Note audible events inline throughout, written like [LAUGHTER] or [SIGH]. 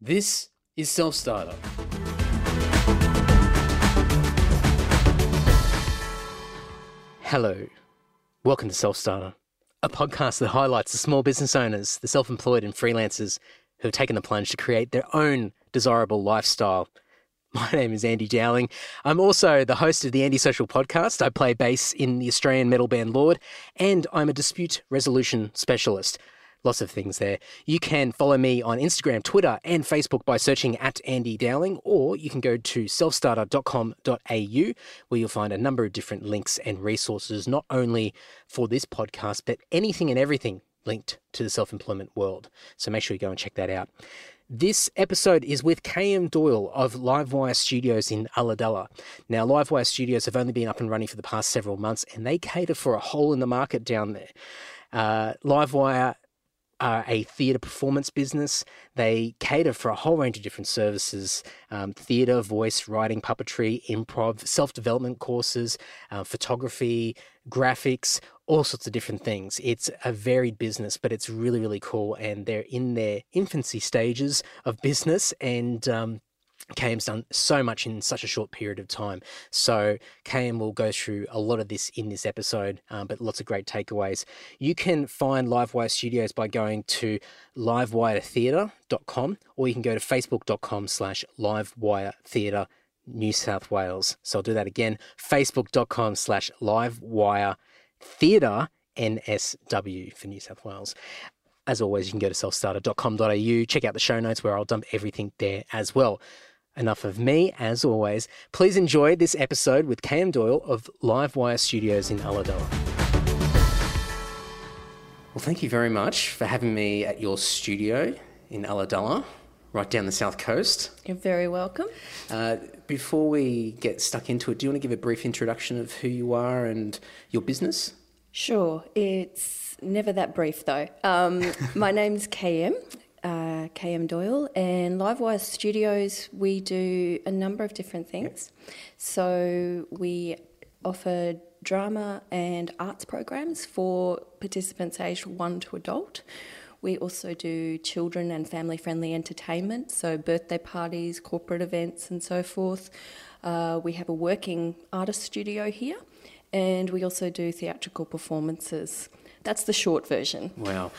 This is Self Starter. Hello. Welcome to Self Starter, a podcast that highlights the small business owners, the self employed, and freelancers who have taken the plunge to create their own desirable lifestyle. [LAUGHS] My name is Andy Dowling. I'm also the host of the Andy Social podcast. I play bass in the Australian metal band Lord, and I'm a dispute resolution specialist. Lots of things there. You can follow me on Instagram, Twitter, and Facebook by searching at Andy Dowling, or you can go to selfstarter.com.au where you'll find a number of different links and resources, not only for this podcast, but anything and everything linked to the self employment world. So make sure you go and check that out. This episode is with KM Doyle of Livewire Studios in Ulladulla. Now, Livewire Studios have only been up and running for the past several months, and they cater for a hole in the market down there. Uh, Livewire are a theatre performance business. They cater for a whole range of different services um, theatre, voice, writing, puppetry, improv, self development courses, uh, photography, graphics, all sorts of different things. It's a varied business, but it's really, really cool. And they're in their infancy stages of business. And um, KM's done so much in such a short period of time. So KM will go through a lot of this in this episode, um, but lots of great takeaways. You can find Livewire Studios by going to livewiretheatre.com or you can go to facebook.com slash livewiretheatre New South Wales. So I'll do that again, facebook.com slash livewire theatre NSW for New South Wales. As always, you can go to selfstarter.com.au, check out the show notes where I'll dump everything there as well. Enough of me, as always. Please enjoy this episode with Cam Doyle of Livewire Studios in Ulladulla. Well, thank you very much for having me at your studio in Ulladulla, right down the south coast. You're very welcome. Uh, before we get stuck into it, do you want to give a brief introduction of who you are and your business? Sure. It's never that brief, though. Um, [LAUGHS] my name's KM, uh, KM Doyle, and Livewire Studios, we do a number of different things. So we offer drama and arts programs for participants aged 1 to adult. We also do children and family friendly entertainment, so birthday parties, corporate events, and so forth. Uh, we have a working artist studio here, and we also do theatrical performances. That's the short version. Wow.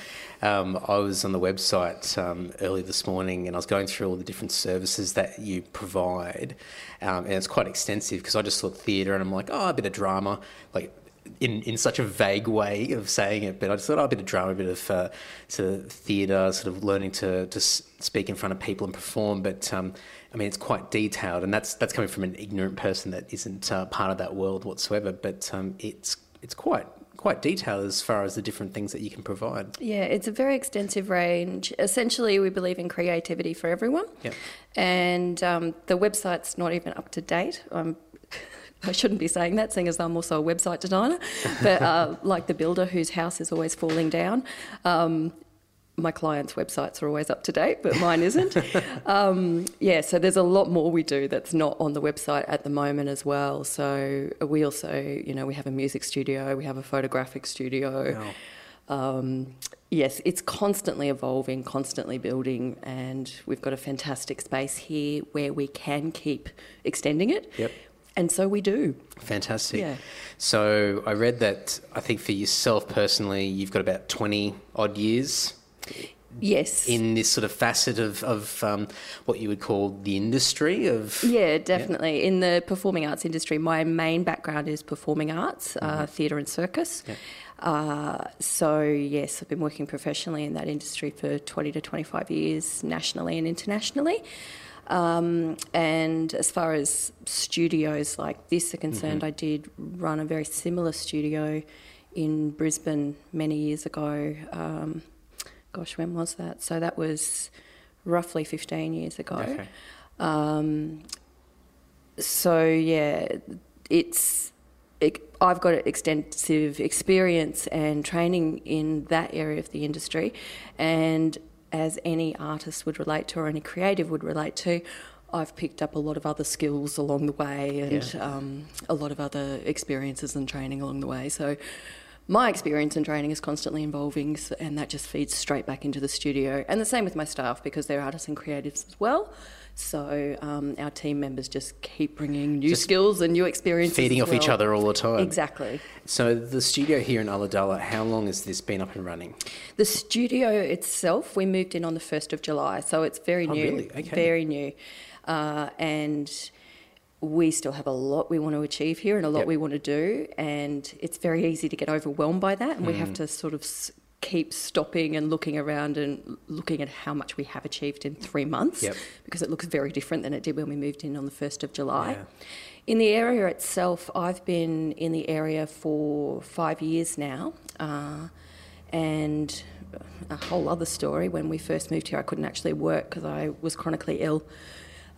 Um, I was on the website um, early this morning and I was going through all the different services that you provide. Um, and it's quite extensive because I just thought theatre and I'm like, oh, a bit of drama. Like, in, in such a vague way of saying it, but I just thought oh, a bit of drama, a bit of uh, sort of theatre, sort of learning to, to speak in front of people and perform. But um, I mean, it's quite detailed, and that's that's coming from an ignorant person that isn't uh, part of that world whatsoever. But um, it's it's quite quite detailed as far as the different things that you can provide. Yeah, it's a very extensive range. Essentially, we believe in creativity for everyone. Yep. And um, the website's not even up to date. Um, [LAUGHS] I shouldn't be saying that, seeing as I'm also a website designer. But uh, like the builder whose house is always falling down, um, my clients' websites are always up to date, but mine isn't. [LAUGHS] um, yeah, so there's a lot more we do that's not on the website at the moment as well. So we also, you know, we have a music studio, we have a photographic studio. Wow. Um, yes, it's constantly evolving, constantly building, and we've got a fantastic space here where we can keep extending it. Yep. And so we do. Fantastic. Yeah. So I read that I think for yourself personally, you've got about 20 odd years Yes. in this sort of facet of, of um, what you would call the industry of Yeah, definitely. In the performing arts industry, my main background is performing arts, uh, theatre and circus. Yeah. Uh, so, yes, I've been working professionally in that industry for 20 to 25 years, nationally and internationally. Um, and as far as studios like this are concerned, I did run a very similar studio in Brisbane many years ago. Um, gosh, when was that? So that was roughly 15 years ago. Okay. Um, so yeah, it's it, I've got extensive experience and training in that area of the industry, and as any artist would relate to or any creative would relate to, I've picked up a lot of other skills along the way and Yeah. um, a lot of other experiences and training along the way. So my experience and training is constantly evolving, and that just feeds straight back into the studio. And the same with my staff because they're artists and creatives as well. So um, our team members just keep bringing new Just skills and new experiences. Feeding off each other all the time. Exactly. So the studio here in Ulladulla, how long has this been up and running? The studio itself, we moved in on the 1st of July, so it's very Oh, new. really? Okay. Very new. Uh, and we still have a lot we want to achieve here and a lot Yep. we want to do. And it's very easy to get overwhelmed by that. And we Mm. have to sort of keep stopping and looking around and looking at how much we have achieved in three months Yep. because it looks very different than it did when we moved in on the 1st of July. Yeah. In the area itself, I've been in the area for five years now. Uh, and a whole other story. When we first moved here, I couldn't actually work because I was chronically ill.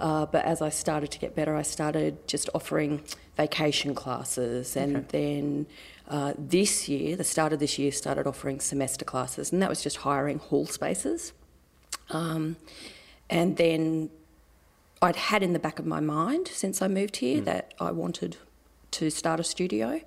Uh, but as I started to get better, I started just offering vacation classes, and Okay. then uh, this year, the start of this year, started offering semester classes, and that was just hiring hall spaces. Um, and then I'd had in the back of my mind since I moved here that I wanted to start a studio.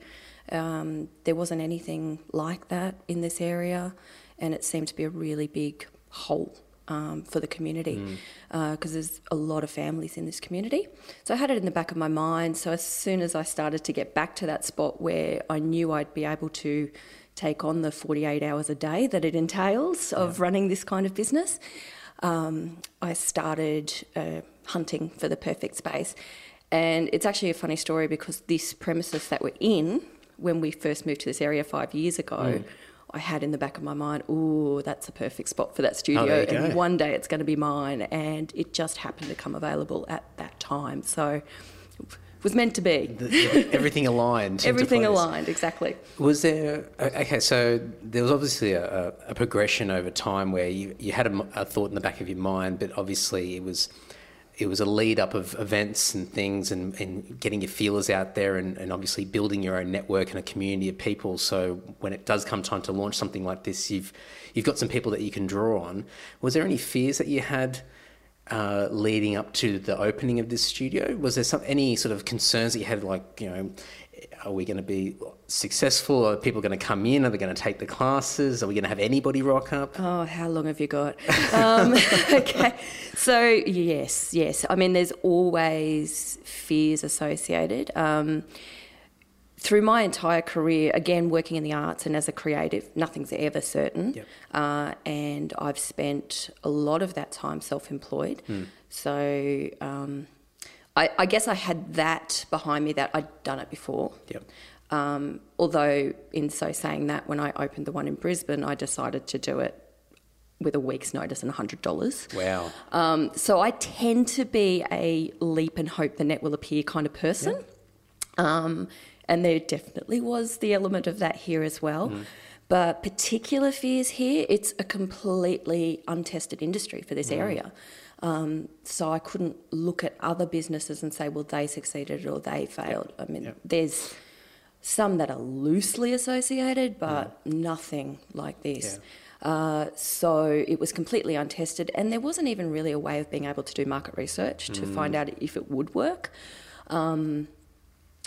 Um, there wasn't anything like that in this area, and it seemed to be a really big hole um, for the community because there's a lot of families in this community. So I had it in the back of my mind. So as soon as I started to get back to that spot where I knew I'd be able to take on the 48 hours a day that it entails of running this kind of business, um, I started uh, hunting for the perfect space. And it's actually a funny story because this premises that we're in, when we first moved to this area five years ago, I had in the back of my mind, oh, that's a perfect spot for that studio. Oh, and go. one day it's going to be mine. And it just happened to come available at that time. So it was meant to be. The- everything aligned. Everything aligned, exactly. Was there okay? So there was obviously a, a, a progression over time where you, you had a thought in the back of your mind, but obviously it was it was a lead up of events and things, and, and getting your feelers out there, and, and obviously building your own network and a community of people. So when it does come time to launch something like this, you've you've got some people that you can draw on. Was there any fears that you had? uh, leading up to the opening of this studio? Was there some any sort of concerns that you had, like you know, are we going to be successful? Are people going to come in? Are they going to take the classes? Are we going to have anybody rock up? Oh, how long have you got? Um, [LAUGHS] okay, so yes, yes. I mean, there's always fears associated. Um, through my entire career, again, working in the arts and as a creative, nothing's ever certain. Yep. Uh, and I've spent a lot of that time self employed. So um, I, I guess I had that behind me that I'd done it before. Yep. Um, although, in so saying that, when I opened the one in Brisbane, I decided to do it with a week's notice and $100. Wow. Um, so I tend to be a leap and hope the net will appear kind of person. Um, and there definitely was the element of that here as well. But particular fears here, it's a completely untested industry for this area. Um, so I couldn't look at other businesses and say, well, they succeeded or they failed. I mean, Yep. there's some that are loosely associated, but nothing like this. Uh, so it was completely untested, and there wasn't even really a way of being able to do market research to find out if it would work. Um,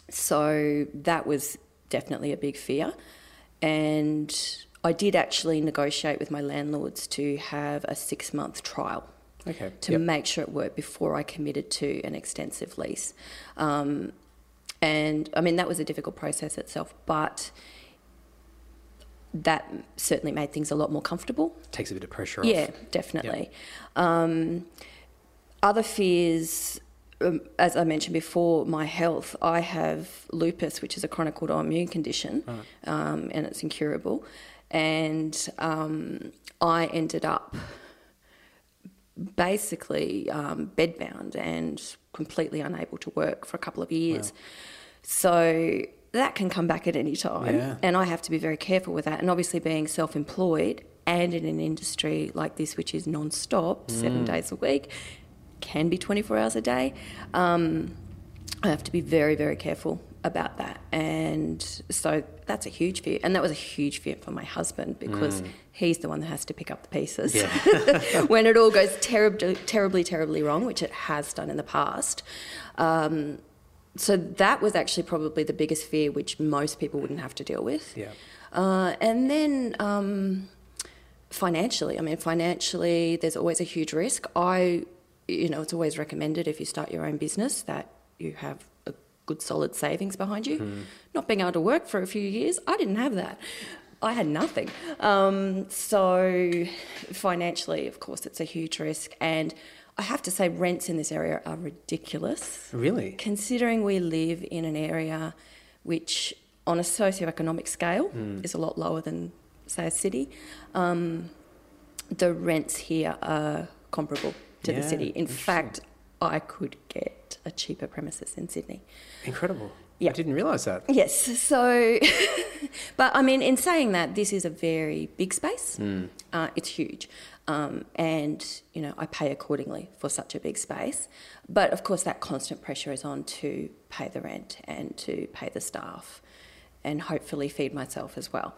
so that was definitely a big fear. And I did actually negotiate with my landlords to have a six month trial Okay. to Yep. make sure it worked before I committed to an extensive lease. Um, and I mean, that was a difficult process itself, but that certainly made things a lot more comfortable. Takes a bit of pressure Yeah, off. Yeah, definitely. Um, other fears, um, as I mentioned before, my health. I have lupus, which is a chronic autoimmune condition, um, and it's incurable. And um, I ended up basically um, bedbound and completely unable to work for a couple of years. So that can come back at any time. Yeah. And I have to be very careful with that. And obviously, being self employed and in an industry like this, which is non stop, seven days a week, can be 24 hours a day, um, I have to be very, very careful about that. And so that's a huge fear. And that was a huge fear for my husband because he's the one that has to pick up the pieces Yeah. [LAUGHS] when it all goes terribly, terribly, terribly wrong, which it has done in the past. Um, so that was actually probably the biggest fear, which most people wouldn't have to deal with. Yeah. Uh, and then um, financially, I mean, financially, there's always a huge risk. I, you know, it's always recommended if you start your own business that you have good solid savings behind you. Hmm. Not being able to work for a few years, I didn't have that. I had nothing. Um, so financially, of course, it's a huge risk. And I have to say, rents in this area are ridiculous. Really? Considering we live in an area which, on a socioeconomic scale, is a lot lower than, say, a city, um, the rents here are comparable to the city. In fact, I could get a cheaper premises in Sydney. Incredible. Yeah. I didn't realise that. Yes, so, [LAUGHS] but I mean, in saying that, this is a very big space. Uh, it's huge. Um, and, you know, I pay accordingly for such a big space. But of course, that constant pressure is on to pay the rent and to pay the staff and hopefully feed myself as well.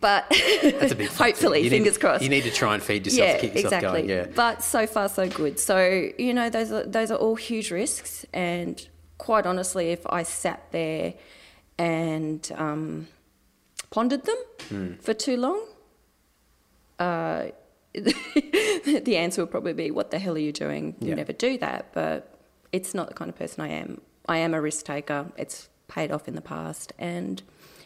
But That's a big [LAUGHS] hopefully, need- fingers crossed. You need to try and feed yourself yeah, to keep yourself exactly. going. Yeah. But so far, so good. So you know, those are those are all huge risks, and quite honestly, if I sat there and um, pondered them Hmm. for too long, uh, [LAUGHS] the answer would probably be, "What the hell are you doing? You Yeah. never do that." But it's not the kind of person I am. I am a risk taker. It's paid off in the past, and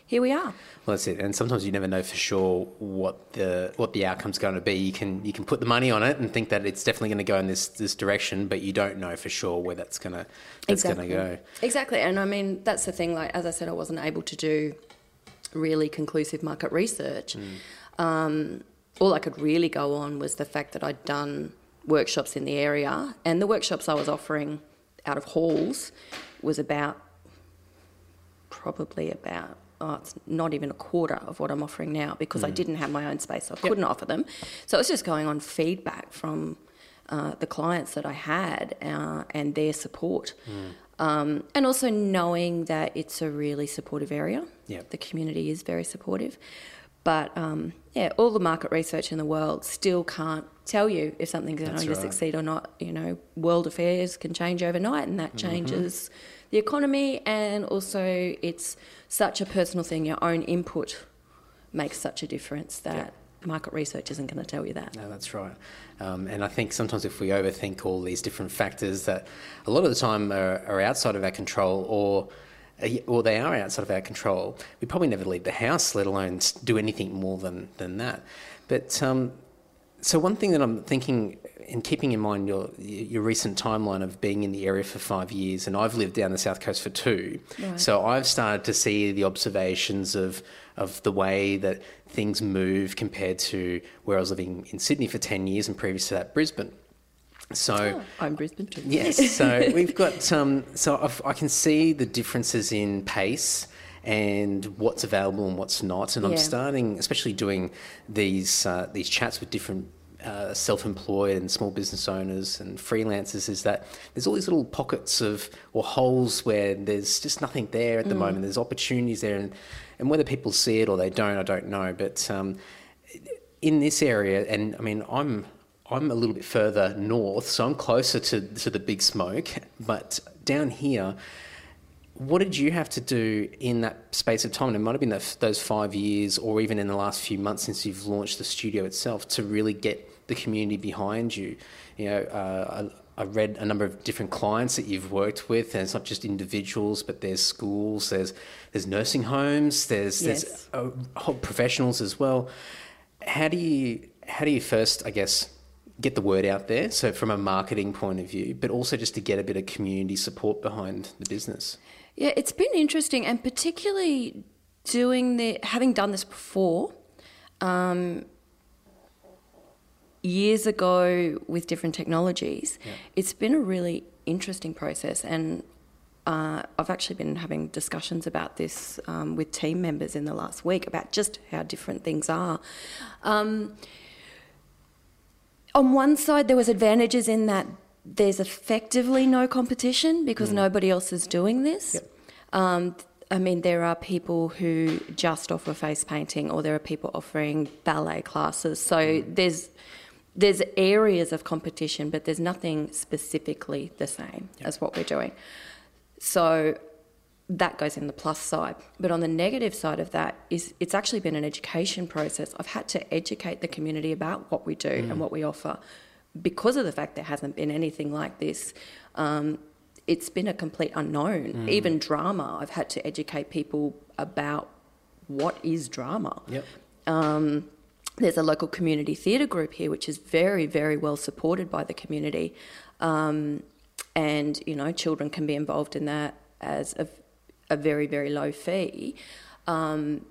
here we are. Well, that's it. And sometimes you never know for sure what the what the outcome's going to be. You can you can put the money on it and think that it's definitely going to go in this this direction, but you don't know for sure where that's going to that's going to go. Exactly. And I mean, that's the thing. Like, as I said, I wasn't able to do really conclusive market research. Um, all I could really go on was the fact that I'd done workshops in the area, and the workshops I was offering out of halls was about probably about oh, it's not even a quarter of what I'm offering now because I didn't have my own space, so I couldn't offer them. So it was just going on feedback from uh, the clients that I had uh, and their support. Um, and also knowing that it's a really supportive area. Yep. The community is very supportive. But um, yeah, all the market research in the world still can't tell you if something's That's going to succeed or not. You know, world affairs can change overnight, and Mm-hmm. that changes the economy. And also, it's such a personal thing. Your own input makes such a difference that market research isn't going to tell you that. No, that's right. Um, and I think sometimes if we overthink all these different factors that a lot of the time are, are outside of our control or or they are outside of our control, we probably never leave the house, let alone do anything more than, than that. But um, so one thing that I'm thinking, and keeping in mind your your recent timeline of being in the area for five years, and I've lived down the south coast for two, Right. so I've started to see the observations of of the way that things move compared to where I was living in Sydney for ten years, and previous to that Brisbane. So. I'm Brisbane too. Yes, so [LAUGHS] we've got um, so I've, I can see the differences in pace and what's available and what's not, and I'm starting, especially doing these uh, these chats with different. Uh, self-employed and small business owners and freelancers is that there's all these little pockets of or holes where there's just nothing there at the moment. There's opportunities there, and, and whether people see it or they don't, I don't know. But um, in this area, and I mean, I'm I'm a little bit further north, so I'm closer to to the big smoke. But down here, what did you have to do in that space of time? And it might have been that, those five years, or even in the last few months since you've launched the studio itself, to really get the community behind you. You know, uh, I, I read a number of different clients that you've worked with, and it's not just individuals, but there's schools, there's there's nursing homes, there's Yes. there's uh, professionals as well. How do you how do you first, I guess, get the word out there? So from a marketing point of view, but also just to get a bit of community support behind the business. Yeah, it's been interesting, and particularly doing the having done this before. Um, years ago with different technologies, it's been a really interesting process, and uh, I've actually been having discussions about this um, with team members in the last week about just how different things are. Um, on one side, there was advantages in that there's effectively no competition because nobody else is doing this. Yep. Um, I mean, there are people who just offer face painting, or there are people offering ballet classes. So there's there's areas of competition, but there's nothing specifically the same as what we're doing. So that goes in the plus side. But on the negative side of that is it's actually been an education process. I've had to educate the community about what we do mm. and what we offer because of the fact there hasn't been anything like this. Um, it's been a complete unknown. Mm. Even drama, I've had to educate people about what is drama. Yep. Um, there's a local community theatre group here, which is very, very well supported by the community. Um, and, you know, children can be involved in that as a, a very, very low fee. Um,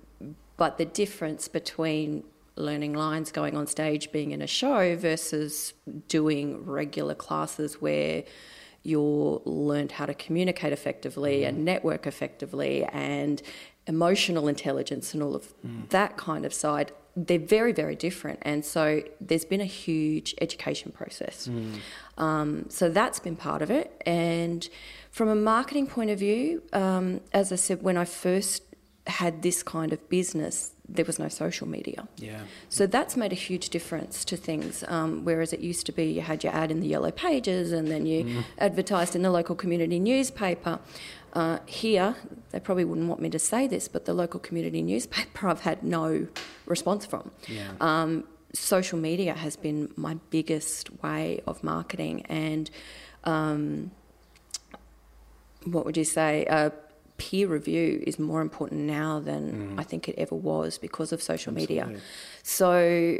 but the difference between learning lines, going on stage, being in a show versus doing regular classes where you're learned how to communicate effectively mm. and network effectively and emotional intelligence and all of mm. that kind of side they're very very different and so there's been a huge education process mm. um, so that's been part of it and from a marketing point of view um, as i said when i first had this kind of business there was no social media yeah so that's made a huge difference to things um, whereas it used to be you had your ad in the yellow pages and then you mm. advertised in the local community newspaper uh, here, they probably wouldn't want me to say this, but the local community newspaper I've had no response from. Yeah. Um, social media has been my biggest way of marketing, and um, what would you say? Uh, peer review is more important now than mm. I think it ever was because of social Absolutely. media. So,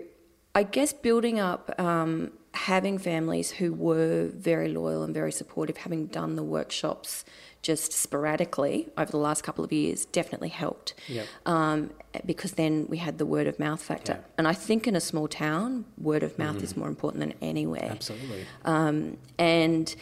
I guess building up, um, having families who were very loyal and very supportive, having done the workshops just sporadically over the last couple of years definitely helped. Yep. Um, because then we had the word of mouth factor. Yeah. And I think in a small town, word of mouth mm. is more important than anywhere. Absolutely. Um, and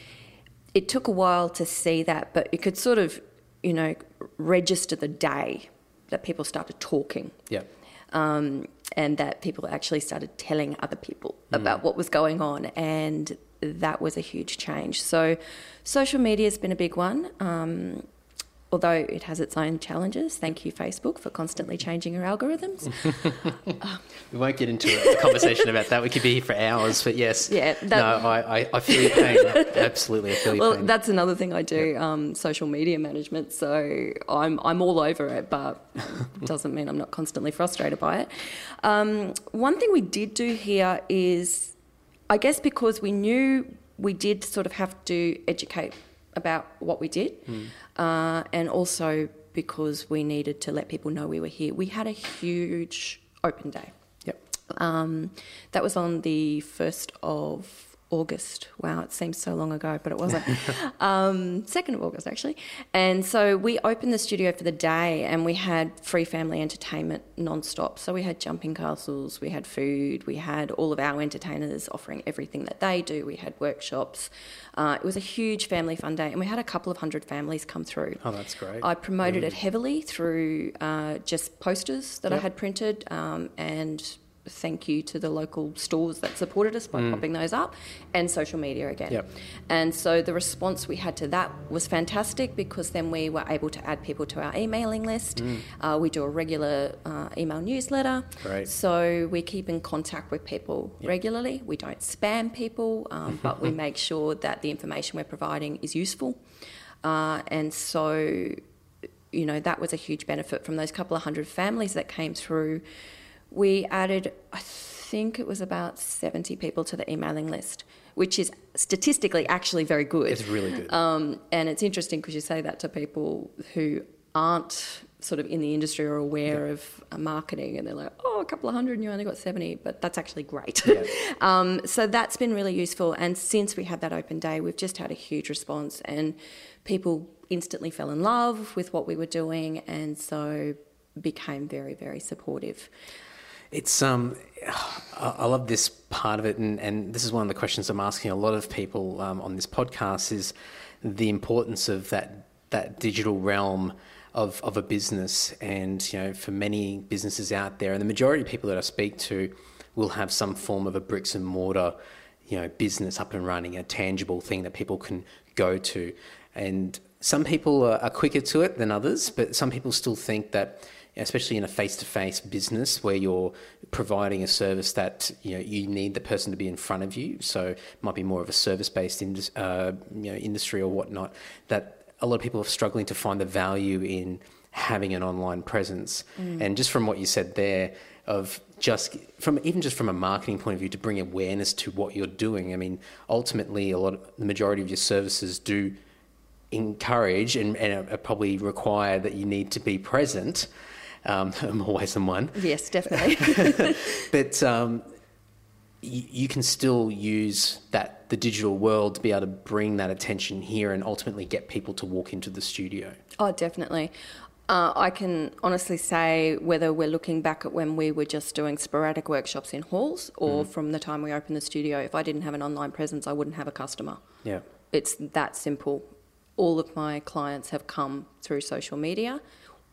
it took a while to see that, but it could sort of, you know, register the day that people started talking. Yeah. Um, and that people actually started telling other people mm. about what was going on. And that was a huge change. So, social media has been a big one. Um, although it has its own challenges. Thank you, Facebook, for constantly changing your algorithms. [LAUGHS] we won't get into a conversation about that. We could be here for hours, but yes. Yeah. That, no, I, I, I, feel your pain. Absolutely, I feel your well, pain. Well, that's another thing I do, yeah. um, social media management. So I'm, I'm all over it, but it doesn't mean I'm not constantly frustrated by it. Um, one thing we did do here is I guess because we knew we did sort of have to educate about what we did, mm. uh, and also because we needed to let people know we were here. We had a huge open day. Yep. Um, that was on the first of August. Wow, it seems so long ago, but it wasn't. [LAUGHS] um, 2nd of August, actually. And so we opened the studio for the day and we had free family entertainment non-stop. So we had jumping castles, we had food, we had all of our entertainers offering everything that they do. We had workshops. Uh, it was a huge family fun day and we had a couple of hundred families come through. Oh, that's great. I promoted it heavily through uh, just posters that yep. I had printed um, and thank you to the local stores that supported us by mm. popping those up and social media again. Yep. And so the response we had to that was fantastic because then we were able to add people to our emailing list. Mm. Uh, we do a regular uh, email newsletter. Great. So we keep in contact with people yep. regularly. We don't spam people, um, [LAUGHS] but we make sure that the information we're providing is useful. Uh, and so, you know, that was a huge benefit from those couple of hundred families that came through we added, I think it was about 70 people to the emailing list, which is statistically actually very good. It's really good. Um, and it's interesting because you say that to people who aren't sort of in the industry or aware yeah. of uh, marketing and they're like oh a couple of hundred and you only got 70 but that's actually great yeah. [LAUGHS] um, so that's been really useful and since we had that open day we've just had a huge response and people instantly fell in love with what we were doing and so became very very supportive it's um, I love this part of it, and, and this is one of the questions I'm asking a lot of people um, on this podcast is the importance of that that digital realm of of a business, and you know, for many businesses out there, and the majority of people that I speak to will have some form of a bricks and mortar, you know, business up and running, a tangible thing that people can go to, and some people are, are quicker to it than others, but some people still think that especially in a face-to-face business where you're providing a service that you know you need the person to be in front of you. So it might be more of a service-based uh, you know industry or whatnot. That a lot of people are struggling to find the value in having an online presence. And just from what you said there, of just from even just from a marketing point of view, to bring awareness to what you're doing. I mean, ultimately, a lot of the majority of your services do encourage and, and probably require that you need to be present. Um, more ways than one. Yes, definitely. [LAUGHS] but um, you, you can still use that the digital world to be able to bring that attention here and ultimately get people to walk into the studio. oh, definitely. Uh, I can honestly say whether we're looking back at when we were just doing sporadic workshops in halls or from the time we opened the studio, if I didn't have an online presence, I wouldn't have a customer. Yeah. It's that simple. All of my clients have come through social media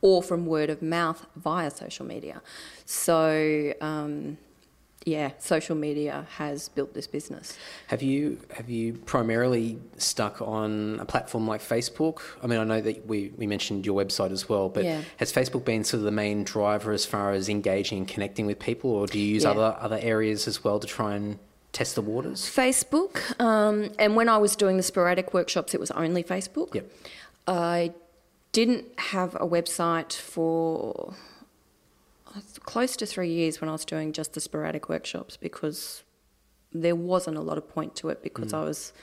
or from word of mouth via social media. So, um, yeah, social media has built this business. Have you have you primarily stuck on a platform like Facebook? I mean, I know that we, we mentioned your website as well, but Yeah. has Facebook been sort of the main driver as far as engaging and connecting with people, or do you use Yeah. other other areas as well to try and test the waters? Facebook, um, and when I was doing the sporadic workshops, it was only Facebook. Yep. I didn't have a website for uh, close to three years when I was doing just the sporadic workshops because there wasn't a lot of point to it because I was,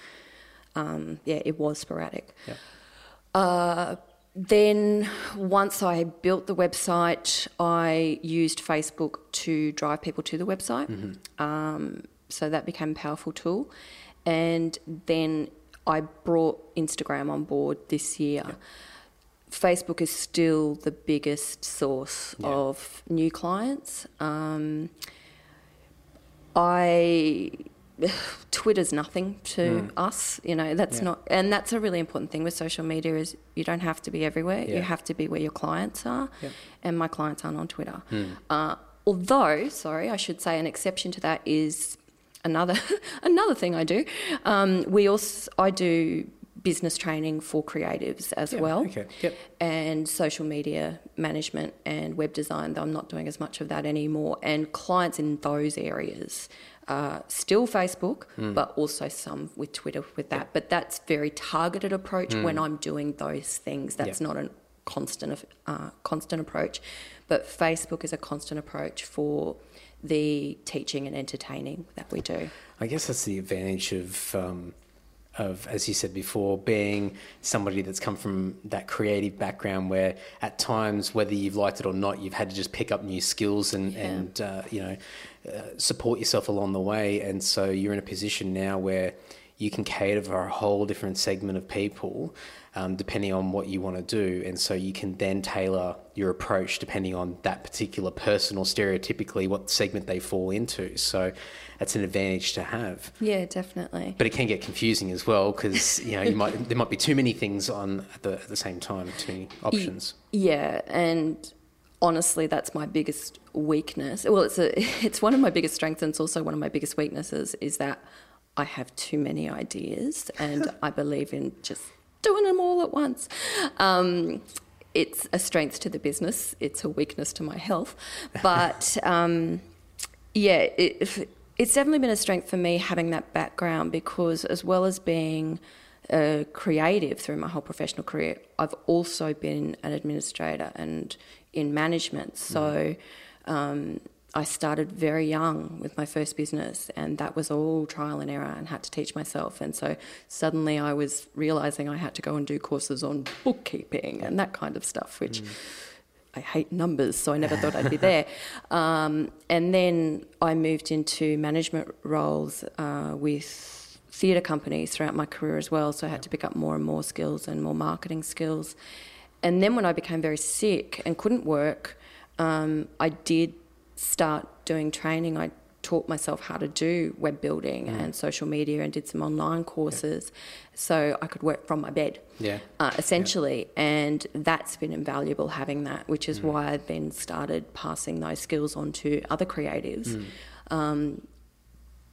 um, yeah, it was sporadic. Yep. Uh, then once I built the website, I used Facebook to drive people to the website. Um, so that became a powerful tool. And then I brought Instagram on board this year. Facebook is still the biggest source Yeah. of new clients. Um, I [SIGHS] Twitter's nothing to us, you know. That's. Yeah. not, and that's a really important thing with social media is you don't have to be everywhere. Yeah. You have to be where your clients are, and my clients aren't on Twitter. Hmm. Uh, although, sorry, I should say an exception to that is another [LAUGHS] another thing I do. Um, we also I do business training for creatives as Yeah, well Okay. Yep. and social media management and web design, though I'm not doing as much of that anymore. And clients in those areas, uh, still Facebook, but also some with Twitter with that. But that's very targeted approach when I'm doing those things. That's Yeah. not a constant uh, constant approach, but Facebook is a constant approach for the teaching and entertaining that we do. I guess that's the advantage of, um, of as you said before, being somebody that's come from that creative background, where at times, whether you've liked it or not, you've had to just pick up new skills and Yeah. and uh, you know uh, support yourself along the way. And so you're in a position now where you can cater for a whole different segment of people. Um, depending on what you want to do, and so you can then tailor your approach depending on that particular person or stereotypically what segment they fall into. So that's an advantage to have. Yeah, definitely. But it can get confusing as well because you know you might there might be too many things on at the, at the same time, too many options. Yeah, and honestly, that's my biggest weakness. Well, it's a, [LAUGHS] it's one of my biggest strengths, and it's also one of my biggest weaknesses. Is that I have too many ideas, and [LAUGHS] I believe in just doing them all at once. Um, it's a strength to the business. It's a weakness to my health, but [LAUGHS] um, yeah, it, it's definitely been a strength for me having that background because, as well as being a creative through my whole professional career, I've also been an administrator and in management. Mm. So um, I started very young with my first business, and that was all trial and error and had to teach myself. And so suddenly I was realizing I had to go and do courses on bookkeeping and that kind of stuff, which. Mm. I hate numbers, so I never thought I'd be there. [LAUGHS] Um, and then I moved into management roles uh, with theatre companies throughout my career as well. So I had to pick up more and more skills and more marketing skills. And then when I became very sick and couldn't work, um, I did start doing training. I taught myself how to do web building and social media and did some online courses so I could work from my bed Yeah. uh, essentially. And that's been invaluable having that, which is why I've then started passing those skills on to other creatives. Um,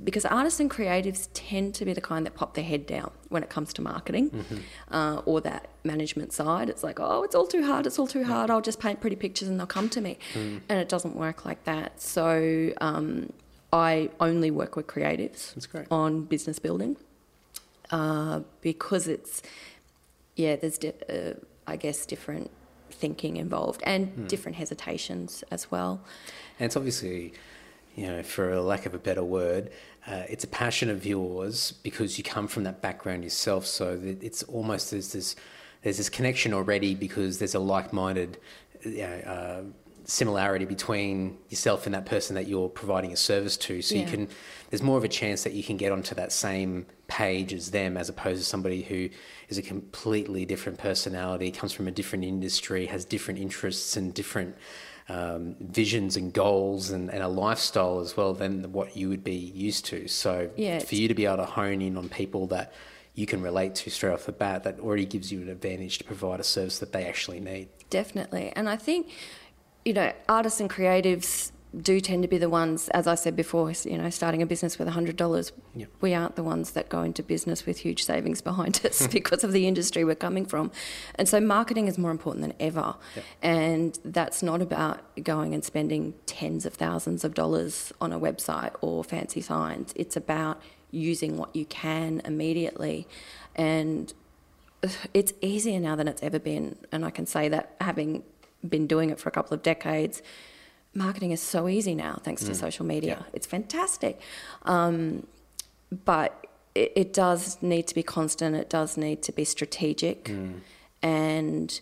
because artists and creatives tend to be the kind that pop their head down when it comes to marketing uh, or that management side. It's like, oh, it's all too hard, it's all too hard, I'll just paint pretty pictures and they'll come to me. And it doesn't work like that. So um, I only work with creatives on business building uh, because it's yeah, there's, di- uh, I guess, different thinking involved and different hesitations as well. And it's obviously, you know, for a lack of a better word, uh, it's a passion of yours because you come from that background yourself. So it's almost there's this there's this connection already because there's a like-minded, you know, uh, similarity between yourself and that person that you're providing a service to. So you can there's more of a chance that you can get onto that same page as them as opposed to somebody who is a completely different personality, comes from a different industry, has different interests and different um, visions and goals and, and a lifestyle as well than what you would be used to. So Yeah, for you to be able to hone in on people that you can relate to straight off the bat, that already gives you an advantage to provide a service that they actually need. Definitely. And I think, you know, artists and creatives do tend to be the ones, as I said before, you know, starting a business with $100. Yep. We aren't the ones that go into business with huge savings behind us [LAUGHS] because of the industry we're coming from. And so marketing is more important than ever. Yep. And that's not about going and spending tens of thousands of dollars on a website or fancy signs. It's about using what you can immediately. And it's easier now than it's ever been. And I can say that having been doing it for a couple of decades, marketing is so easy now thanks to social media. Yeah. It's fantastic. Um, but it, it does need to be constant, it does need to be strategic. And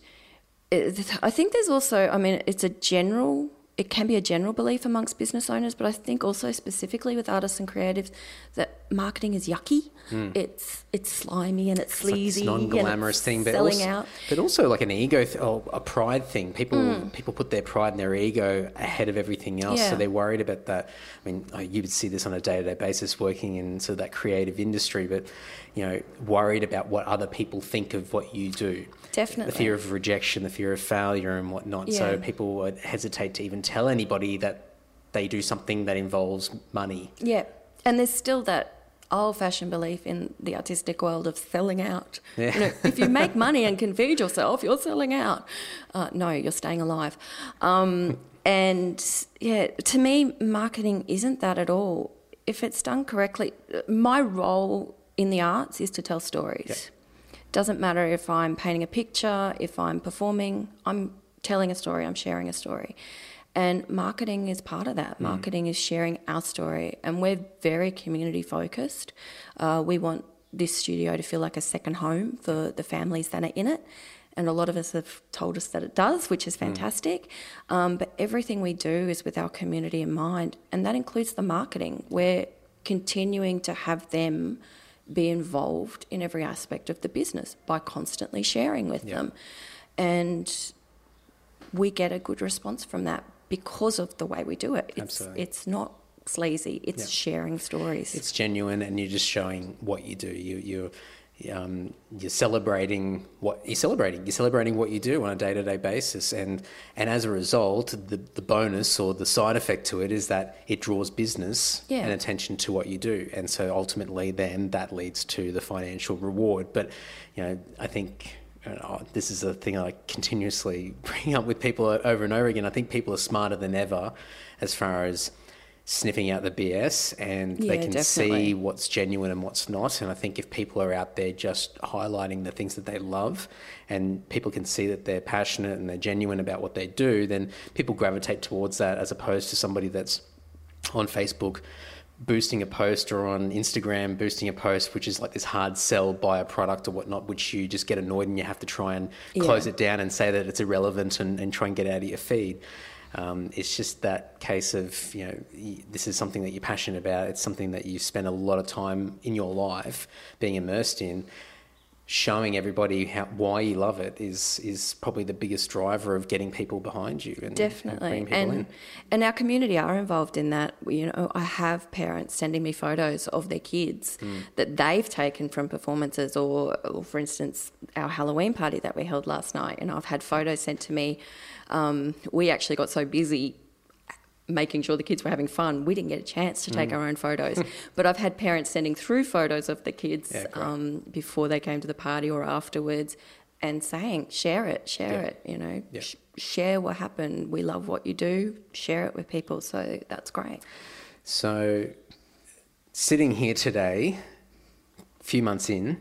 it, I think there's also, I mean, it's a general. It can be a general belief amongst business owners, but I think also specifically with artists and creatives that marketing is yucky. It's it's slimy and it's. It's like sleazy, and non-glamorous thing, but selling also, out. but also like an ego th- or a pride thing. People Mm. people put their pride and their ego ahead of everything else, Yeah. so they're worried about that. I mean, you would see this on a day to day basis working in sort of that creative industry, but you know, worried about what other people think of what you do. Definitely. the fear of rejection, the fear of failure, and whatnot. So people would hesitate to even tell anybody that they do something that involves money. Yeah, and there's still that old-fashioned belief in the artistic world of selling out. Yeah. You know, if you make money and can feed yourself, you're selling out. Uh, no, you're staying alive. Um, and yeah, to me, marketing isn't that at all. If it's done correctly, my role in the arts is to tell stories. Doesn't matter if I'm painting a picture, if I'm performing, I'm telling a story, I'm sharing a story. And marketing is part of that. Marketing is sharing our story. And we're very community focused. Uh, we want this studio to feel like a second home for the families that are in it. And a lot of us have told us that it does, which is fantastic. Um, but everything we do is with our community in mind. And that includes the marketing. We're continuing to have them be involved in every aspect of the business by constantly sharing with Yeah. them. And we get a good response from that because of the way we do it. It's, Absolutely. it's not sleazy, it's Yeah. sharing stories. It's genuine, and you're just showing what you do. You you um, you're celebrating what you're celebrating. You're celebrating what you do on a day to day basis, and and as a result, the the bonus or the side effect to it is that it draws business Yeah. and attention to what you do, and so ultimately, then that leads to the financial reward. But you know, I think. Uh, this is a thing I continuously [LAUGHS] bring up with people over and over again. I think people are smarter than ever as far as sniffing out the BS and they can definitely. see what's genuine and what's not. And I think if people are out there just highlighting the things that they love and people can see that they're passionate and they're genuine about what they do, then people gravitate towards that as opposed to somebody that's on Facebook boosting a post or on Instagram boosting a post which is like this hard sell buy a product or whatnot which you just get annoyed and you have to try and close Yeah. it down and say that it's irrelevant and, and try and get out of your feed. Um, it's just that case of you know this is something that you're passionate about. It's something that you spend a lot of time in your life being immersed in. Showing everybody how, why you love it is is probably the biggest driver of getting people behind you and and Definitely, and in. and our community are involved in that. You know, I have parents sending me photos of their kids Hmm. that they've taken from performances, or, or for instance, our Halloween party that we held last night. And I've had photos sent to me. Um, we actually got so busy making sure the kids were having fun, we didn't get a chance to Mm. take our own photos. [LAUGHS] but I've had parents sending through photos of the kids Yeah, um, before they came to the party or afterwards and saying, share it, share Yeah. it, you know, Yeah. sh- share what happened. We love what you do, share it with people. So that's great. So, sitting here today, a few months in,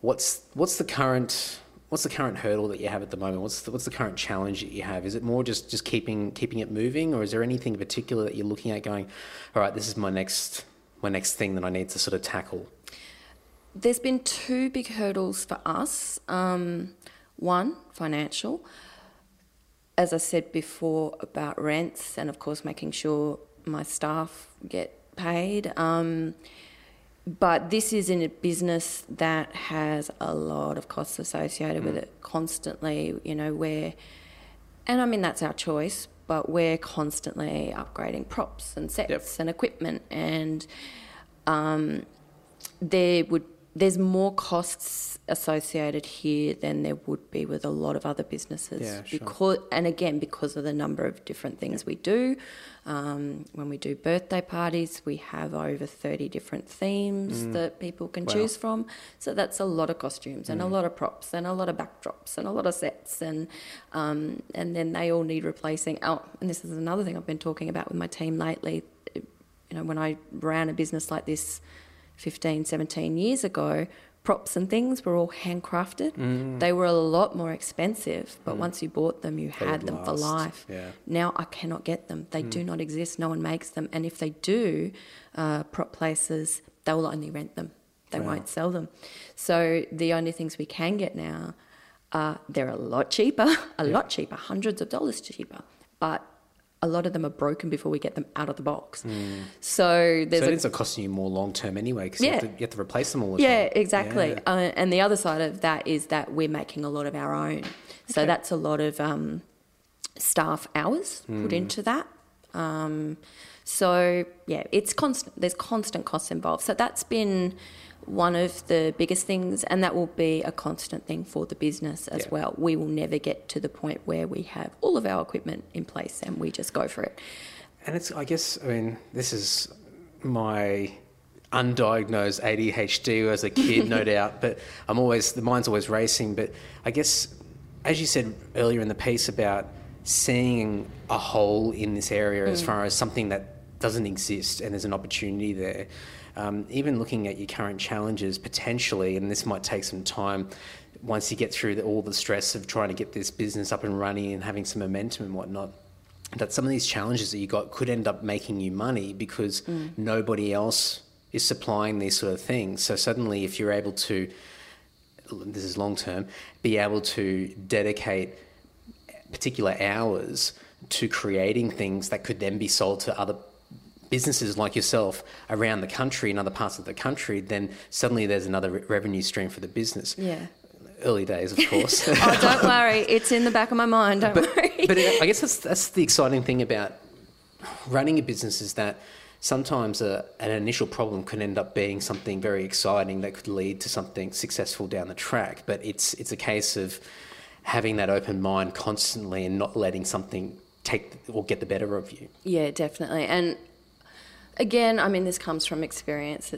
what's what's the current what's the current hurdle that you have at the moment? What's the, what's the current challenge that you have? Is it more just just keeping keeping it moving, or is there anything in particular that you're looking at going, all right, this is my next my next thing that I need to sort of tackle? There's been two big hurdles for us. Um, one, financial. As I said before about rents, and of course making sure my staff get paid. Um, but this is in a business that has a lot of costs associated mm. with it constantly, you know, where, and I mean, that's our choice, but we're constantly upgrading props and sets yep. and equipment, and um, there would there's more costs associated here than there would be with a lot of other businesses. Yeah, sure. Because and again because of the number of different things yeah. we do. Um, when we do birthday parties, we have over thirty different themes mm. that people can wow. choose from. So that's a lot of costumes and mm. a lot of props and a lot of backdrops and a lot of sets and um, and then they all need replacing. Oh, and this is another thing I've been talking about with my team lately. You know, when I ran a business like this 15, 17 years ago, props and things were all handcrafted. Mm. They were a lot more expensive, but mm. once you bought them, you they had them last. for life. Yeah. Now I cannot get them. They mm. do not exist. No one makes them. And if they do, uh, prop places, they will only rent them. They wow. won't sell them. So the only things we can get now, are they're a lot cheaper, [LAUGHS] a yeah. lot cheaper, hundreds of dollars cheaper. But a lot of them are broken before we get them out of the box. Mm. So there's so it ends up costing you more long term anyway because yeah. you, you, have to replace them all the yeah, time. Exactly. Yeah, uh, and the other side of that is that we're making a lot of our own. So okay. that's a lot of um, staff hours mm. put into that. Um, so yeah, it's constant. There's constant costs involved. So that's been one of the biggest things, and that will be a constant thing for the business as yeah. well. We will never get to the point where we have all of our equipment in place and we just go for it. And it's, I guess, I mean, this is my undiagnosed ADHD as a kid, no [LAUGHS] doubt, but I'm always, the mind's always racing. But I guess, as you said earlier in the piece about seeing a hole in this area mm. as far as something that doesn't exist and there's an opportunity there um, even looking at your current challenges potentially, and this might take some time once you get through the, all the stress of trying to get this business up and running and having some momentum and whatnot. That some of these challenges that you got could end up making you money because mm. nobody else is supplying these sort of things. So suddenly, if you're able to, this is long term, be able to dedicate particular hours to creating things that could then be sold to other businesses like yourself around the country and other parts of the country, then suddenly there's another re- revenue stream for the business. Yeah. Early days, of course. [LAUGHS] oh, don't worry, it's in the back of my mind. Don't but, worry. but I guess that's that's the exciting thing about running a business is that sometimes a, an initial problem can end up being something very exciting that could lead to something successful down the track. But it's it's a case of having that open mind constantly and not letting something take or get the better of you. Yeah, definitely. And again, I mean, this comes from experience.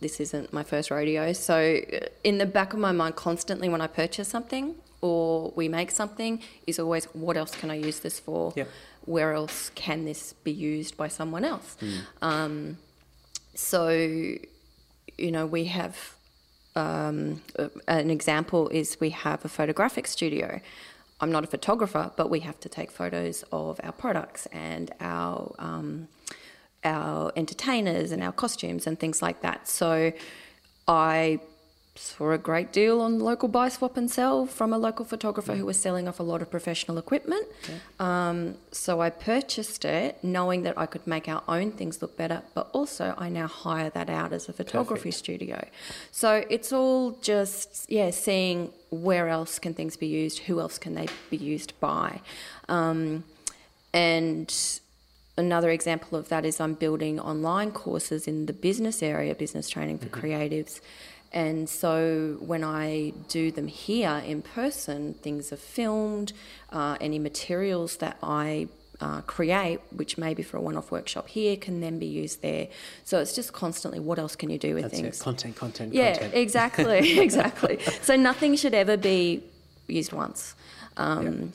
This isn't my first rodeo. So, in the back of my mind, constantly when I purchase something or we make something, is always what else can I use this for? Yeah. Where else can this be used by someone else? Mm. Um, so, you know, we have um, an example is we have a photographic studio. I'm not a photographer, but we have to take photos of our products and our um, our entertainers and our costumes and things like that. So I saw a great deal on local buy swap and sell from a local photographer who was selling off a lot of professional equipment. Okay. Um, so I purchased it knowing that I could make our own things look better, but also I now hire that out as a photography Perfect. studio. So it's all just, yeah, seeing where else can things be used, who else can they be used by. Um, and another example of that is I'm building online courses in the business area, business training for mm-hmm. creatives. And so when I do them here in person, things are filmed, uh, any materials that I uh, create, which maybe for a one off workshop here, can then be used there. So it's just constantly what else can you do with That's things? It. Content, content, yeah, content. exactly, [LAUGHS] exactly. [LAUGHS] So nothing should ever be used once. Um,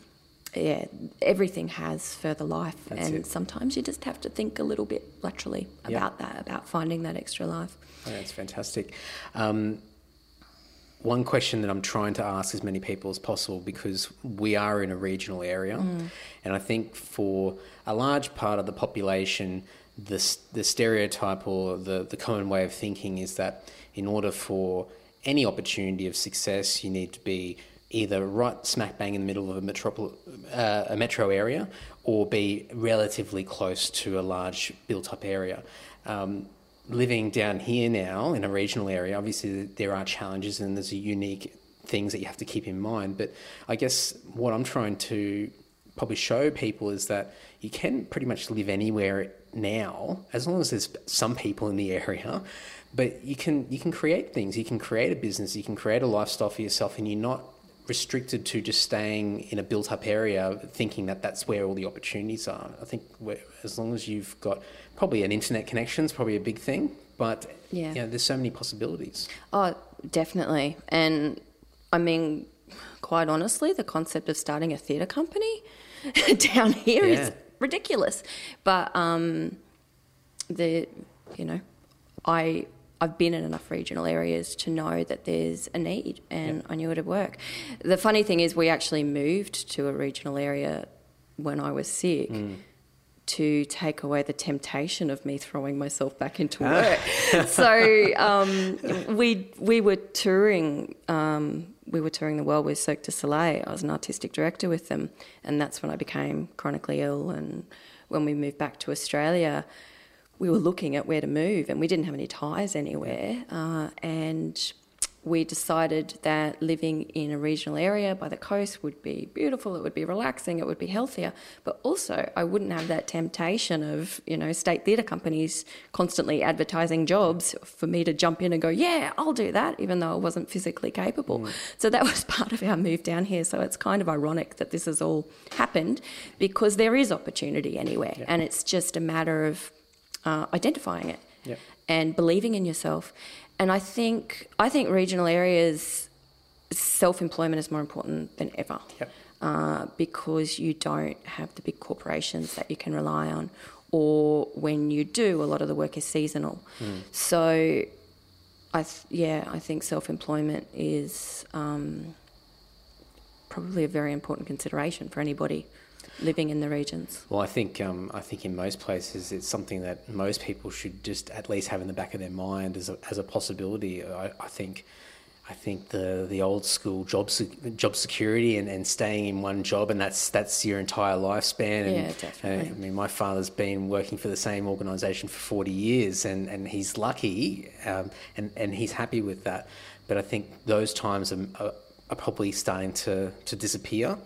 yeah, everything has further life, That's and it. sometimes you just have to think a little bit laterally about that, about finding that extra life. Oh, that's fantastic. Um, one question that I'm trying to ask as many people as possible because we are in a regional area, Mm. and I think for a large part of the population, the the stereotype or the the common way of thinking is that in order for any opportunity of success, you need to be either right smack bang in the middle of a metropol- uh, a metro area, or be relatively close to a large built up area. Um, living down here now in a regional area, obviously there are challenges and there's unique things that you have to keep in mind. But I guess what I'm trying to probably show people is that you can pretty much live anywhere now as long as there's some people in the area. But you can you can create things. You can create a business. You can create a lifestyle for yourself, and you're not restricted to just staying in a built-up area, thinking that that's where all the opportunities are. I think as long as you've got probably an internet connection is probably a big thing, but Yeah. you know, there's so many possibilities. Oh, definitely. And I mean, quite honestly, the concept of starting a theatre company [LAUGHS] down here is Yeah. ridiculous. But um, the, you know, I I've been in enough regional areas to know that there's a need, and I knew it'd work. The funny thing is, we actually moved to a regional area when I was sick. To take away the temptation of me throwing myself back into work, [LAUGHS] so um, we we were touring um, we were touring the world with Cirque du Soleil. I was an artistic director with them, and that's when I became chronically ill. And when we moved back to Australia, we were looking at where to move, and we didn't have any ties anywhere. Uh, and we decided that living in a regional area by the coast would be beautiful, it would be relaxing, it would be healthier, but also I wouldn't have that temptation of, you know, state theatre companies constantly advertising jobs for me to jump in and go, yeah, I'll do that, even though I wasn't physically capable. So that was [LAUGHS] part of our move down here. So it's kind of ironic that this has all happened because there is opportunity anywhere, and it's just a matter of uh, identifying it Yep. and believing in yourself. And I think I think regional areas self employment is more important than ever. Yep. Uh, because you don't have the big corporations that you can rely on, or when you do, a lot of the work is seasonal. So, I th- yeah, I think self employment is um, probably a very important consideration for anybody living in the regions. Well, I think um, I think in most places it's something that most people should just at least have in the back of their mind as a, as a possibility. I, I think I think the the old school job sec- job security and, and staying in one job and that's that's your entire lifespan. And, Yeah, definitely. uh, I mean, my father's been working for the same organisation for forty years, and, and he's lucky, um, and and he's happy with that. But I think those times are, are, are probably starting to to disappear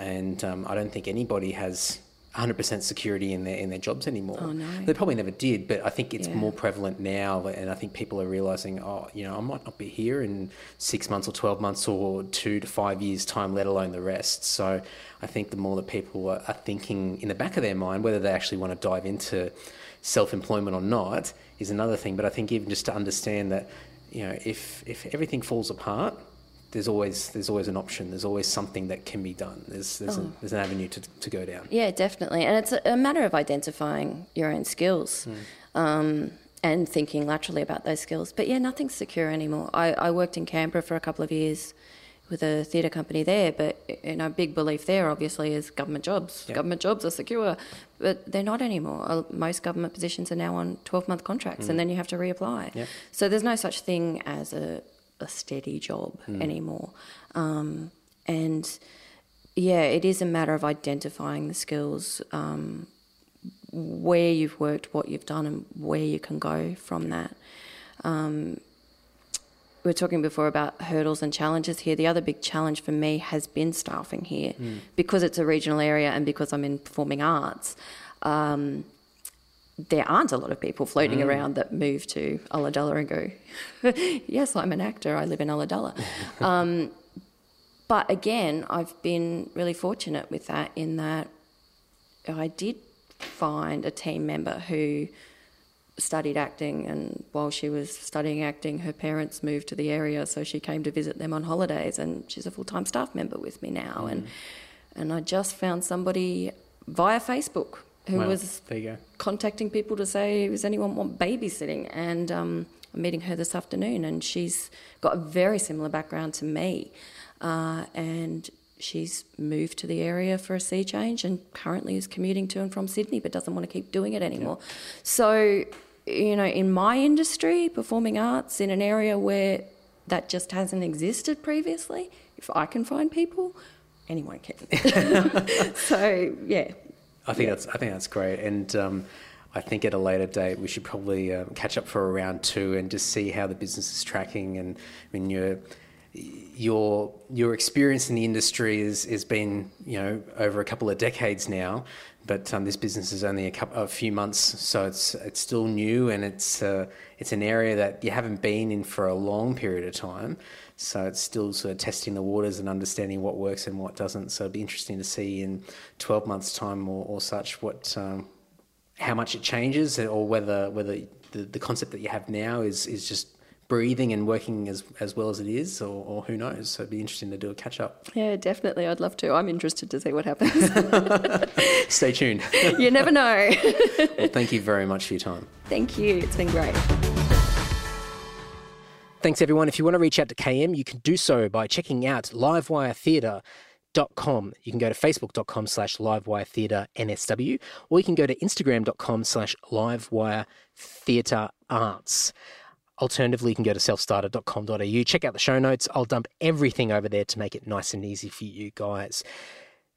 and um, I don't think anybody has 100% security in their in their jobs anymore. Oh, no. They probably never did, but I think it's Yeah. more prevalent now, and I think people are realizing, oh, you know, I might not be here in six months or 12 months or two to five years' time, let alone the rest. So I think the more that people are, are thinking in the back of their mind, whether they actually want to dive into self employment or not, is another thing. But I think even just to understand that, you know, if if everything falls apart, there's always there's always an option. There's always something that can be done. There's there's, a, there's an avenue to, to go down. Yeah, definitely. And it's a, a matter of identifying your own skills um, and thinking laterally about those skills. But yeah, nothing's secure anymore. I, I worked in Canberra for a couple of years with a theatre company there, but you know, big belief there obviously is government jobs. Yeah. Government jobs are secure, but they're not anymore. Most government positions are now on 12 month contracts and then you have to reapply. Yep. So there's no such thing as a, a steady job anymore. Um, and yeah, it is a matter of identifying the skills, um, where you've worked, what you've done, and where you can go from that. Um, we were talking before about hurdles and challenges here. The other big challenge for me has been staffing here because it's a regional area and because I'm in performing arts. Um, there aren't a lot of people floating around that move to Ulladulla and go, [LAUGHS] yes, I'm an actor, I live in Ulladulla. [LAUGHS] um, but again, I've been really fortunate with that in that I did find a team member who studied acting, and while she was studying acting, her parents moved to the area, so she came to visit them on holidays, and she's a full time staff member with me now. And and I just found somebody via Facebook who Well, was there you go. contacting people to say, does anyone want babysitting? And um, I'm meeting her this afternoon, and she's got a very similar background to me. Uh, and she's moved to the area for a sea change and currently is commuting to and from Sydney but doesn't want to keep doing it anymore. Yeah. So, you know, in my industry, performing arts, in an area where that just hasn't existed previously, if I can find people, anyone can. [LAUGHS] [LAUGHS] so, yeah. I think yeah. that's I think that's great, and um, I think at a later date we should probably um, catch up for a round two and just see how the business is tracking. And I mean, you're your your experience in the industry is has been you know over a couple of decades now, but um, this business is only a couple a few months, so it's it's still new and it's uh, it's an area that you haven't been in for a long period of time. So it's still sort of testing the waters and understanding what works and what doesn't. So it'd be interesting to see in twelve months' time or, or such what um, how much it changes or whether whether the, the concept that you have now is is just breathing and working as, as well as it is, or, or who knows? So it'd be interesting to do a catch up. Yeah, definitely. I'd love to. I'm interested to see what happens. [LAUGHS] Stay tuned. you never know. well, thank you very much for your time. Thank you. It's been great. Thanks, everyone. If you want to reach out to KM, you can do so by checking out Livewire Theatre. Dot com. You can go to facebook.com slash livewire theatre NSW, or you can go to instagram.com slash livewire theatre arts. Alternatively, you can go to selfstarter.com.au, check out the show notes. I'll dump everything over there to make it nice and easy for you guys.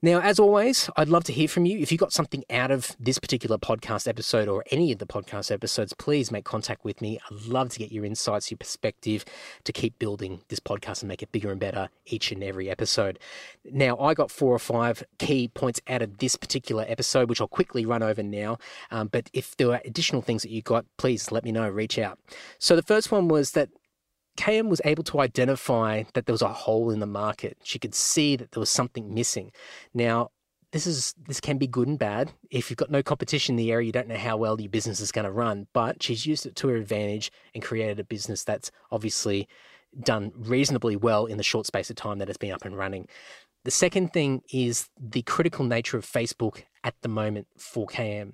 Now, as always, I'd love to hear from you. If you got something out of this particular podcast episode or any of the podcast episodes, please make contact with me. I'd love to get your insights, your perspective to keep building this podcast and make it bigger and better each and every episode. Now, I got four or five key points out of this particular episode, which I'll quickly run over now. Um, but if there are additional things that you got, please let me know, reach out. So the first one was that KM was able to identify that there was a hole in the market. She could see that there was something missing. Now, this is this can be good and bad. If you've got no competition in the area, you don't know how well your business is going to run. But she's used it to her advantage and created a business that's obviously done reasonably well in the short space of time that it's been up and running. The second thing is the critical nature of Facebook at the moment for KM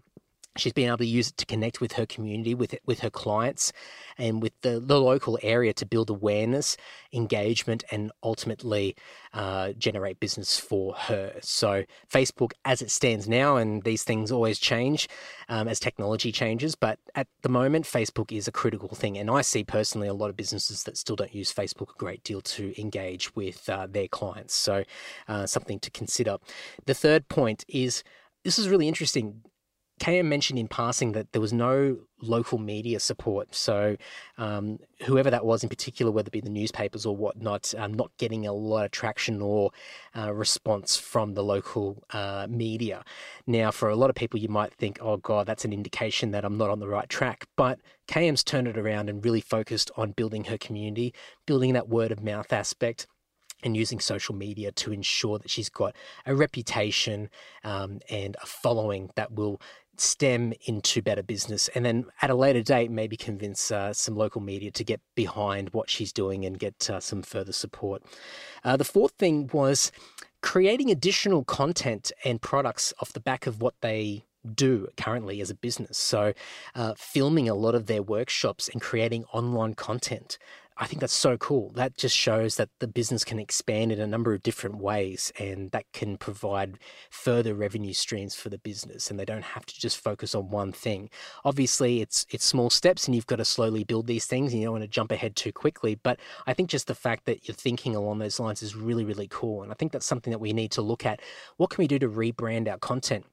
she's been able to use it to connect with her community, with with her clients, and with the, the local area to build awareness, engagement, and ultimately uh, generate business for her. So Facebook, as it stands now, and these things always change um, as technology changes, but at the moment, Facebook is a critical thing, and I see personally a lot of businesses that still don't use Facebook a great deal to engage with uh, their clients. So uh, something to consider. The third point is this is really interesting. KM mentioned in passing that there was no local media support. So, um, whoever that was in particular, whether it be the newspapers or whatnot, um, not getting a lot of traction or uh, response from the local uh, media. Now, for a lot of people, you might think, oh, God, that's an indication that I'm not on the right track. But KM's turned it around and really focused on building her community, building that word of mouth aspect and using social media to ensure that she's got a reputation um, and a following that will stem into better business and then at a later date maybe convince uh, some local media to get behind what she's doing and get uh, some further support. Uh, the fourth thing was creating additional content and products off the back of what they do currently as a business. So, uh, filming a lot of their workshops and creating online content I think that's so cool. That just shows that the business can expand in a number of different ways and that can provide further revenue streams for the business and they don't have to just focus on one thing. Obviously, it's it's small steps and you've got to slowly build these things and you don't want to jump ahead too quickly, but I think just the fact that you're thinking along those lines is really really cool and I think that's something that we need to look at. What can we do to rebrand our content?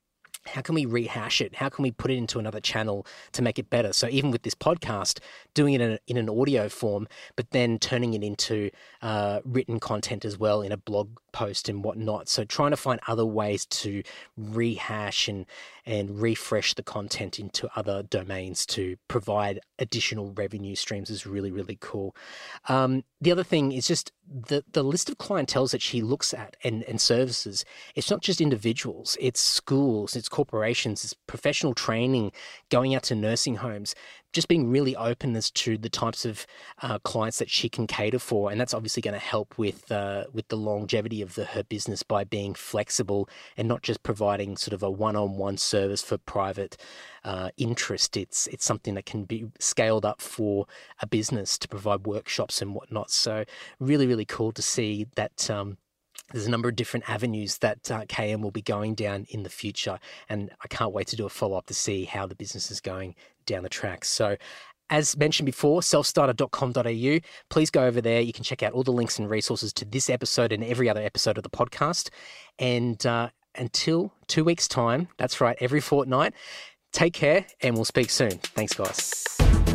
How can we rehash it? How can we put it into another channel to make it better? So even with this podcast, doing it in, a, in an audio form, but then turning it into uh, written content as well in a blog post and whatnot. So trying to find other ways to rehash and and refresh the content into other domains to provide additional revenue streams is really really cool. Um, the other thing is just the the list of clientels that she looks at and and services. It's not just individuals. It's schools. It's corporations. It's professional training, going out to nursing homes just being really open as to the types of uh, clients that she can cater for, and that's obviously going to help with uh, with the longevity of the, her business by being flexible and not just providing sort of a one-on-one service for private uh, interest. It's it's something that can be scaled up for a business to provide workshops and whatnot. So really, really cool to see that. Um, there's a number of different avenues that uh, KM will be going down in the future, and I can't wait to do a follow up to see how the business is going down the track. So, as mentioned before, selfstarter.com.au. Please go over there. You can check out all the links and resources to this episode and every other episode of the podcast. And uh, until two weeks' time, that's right, every fortnight, take care and we'll speak soon. Thanks, guys.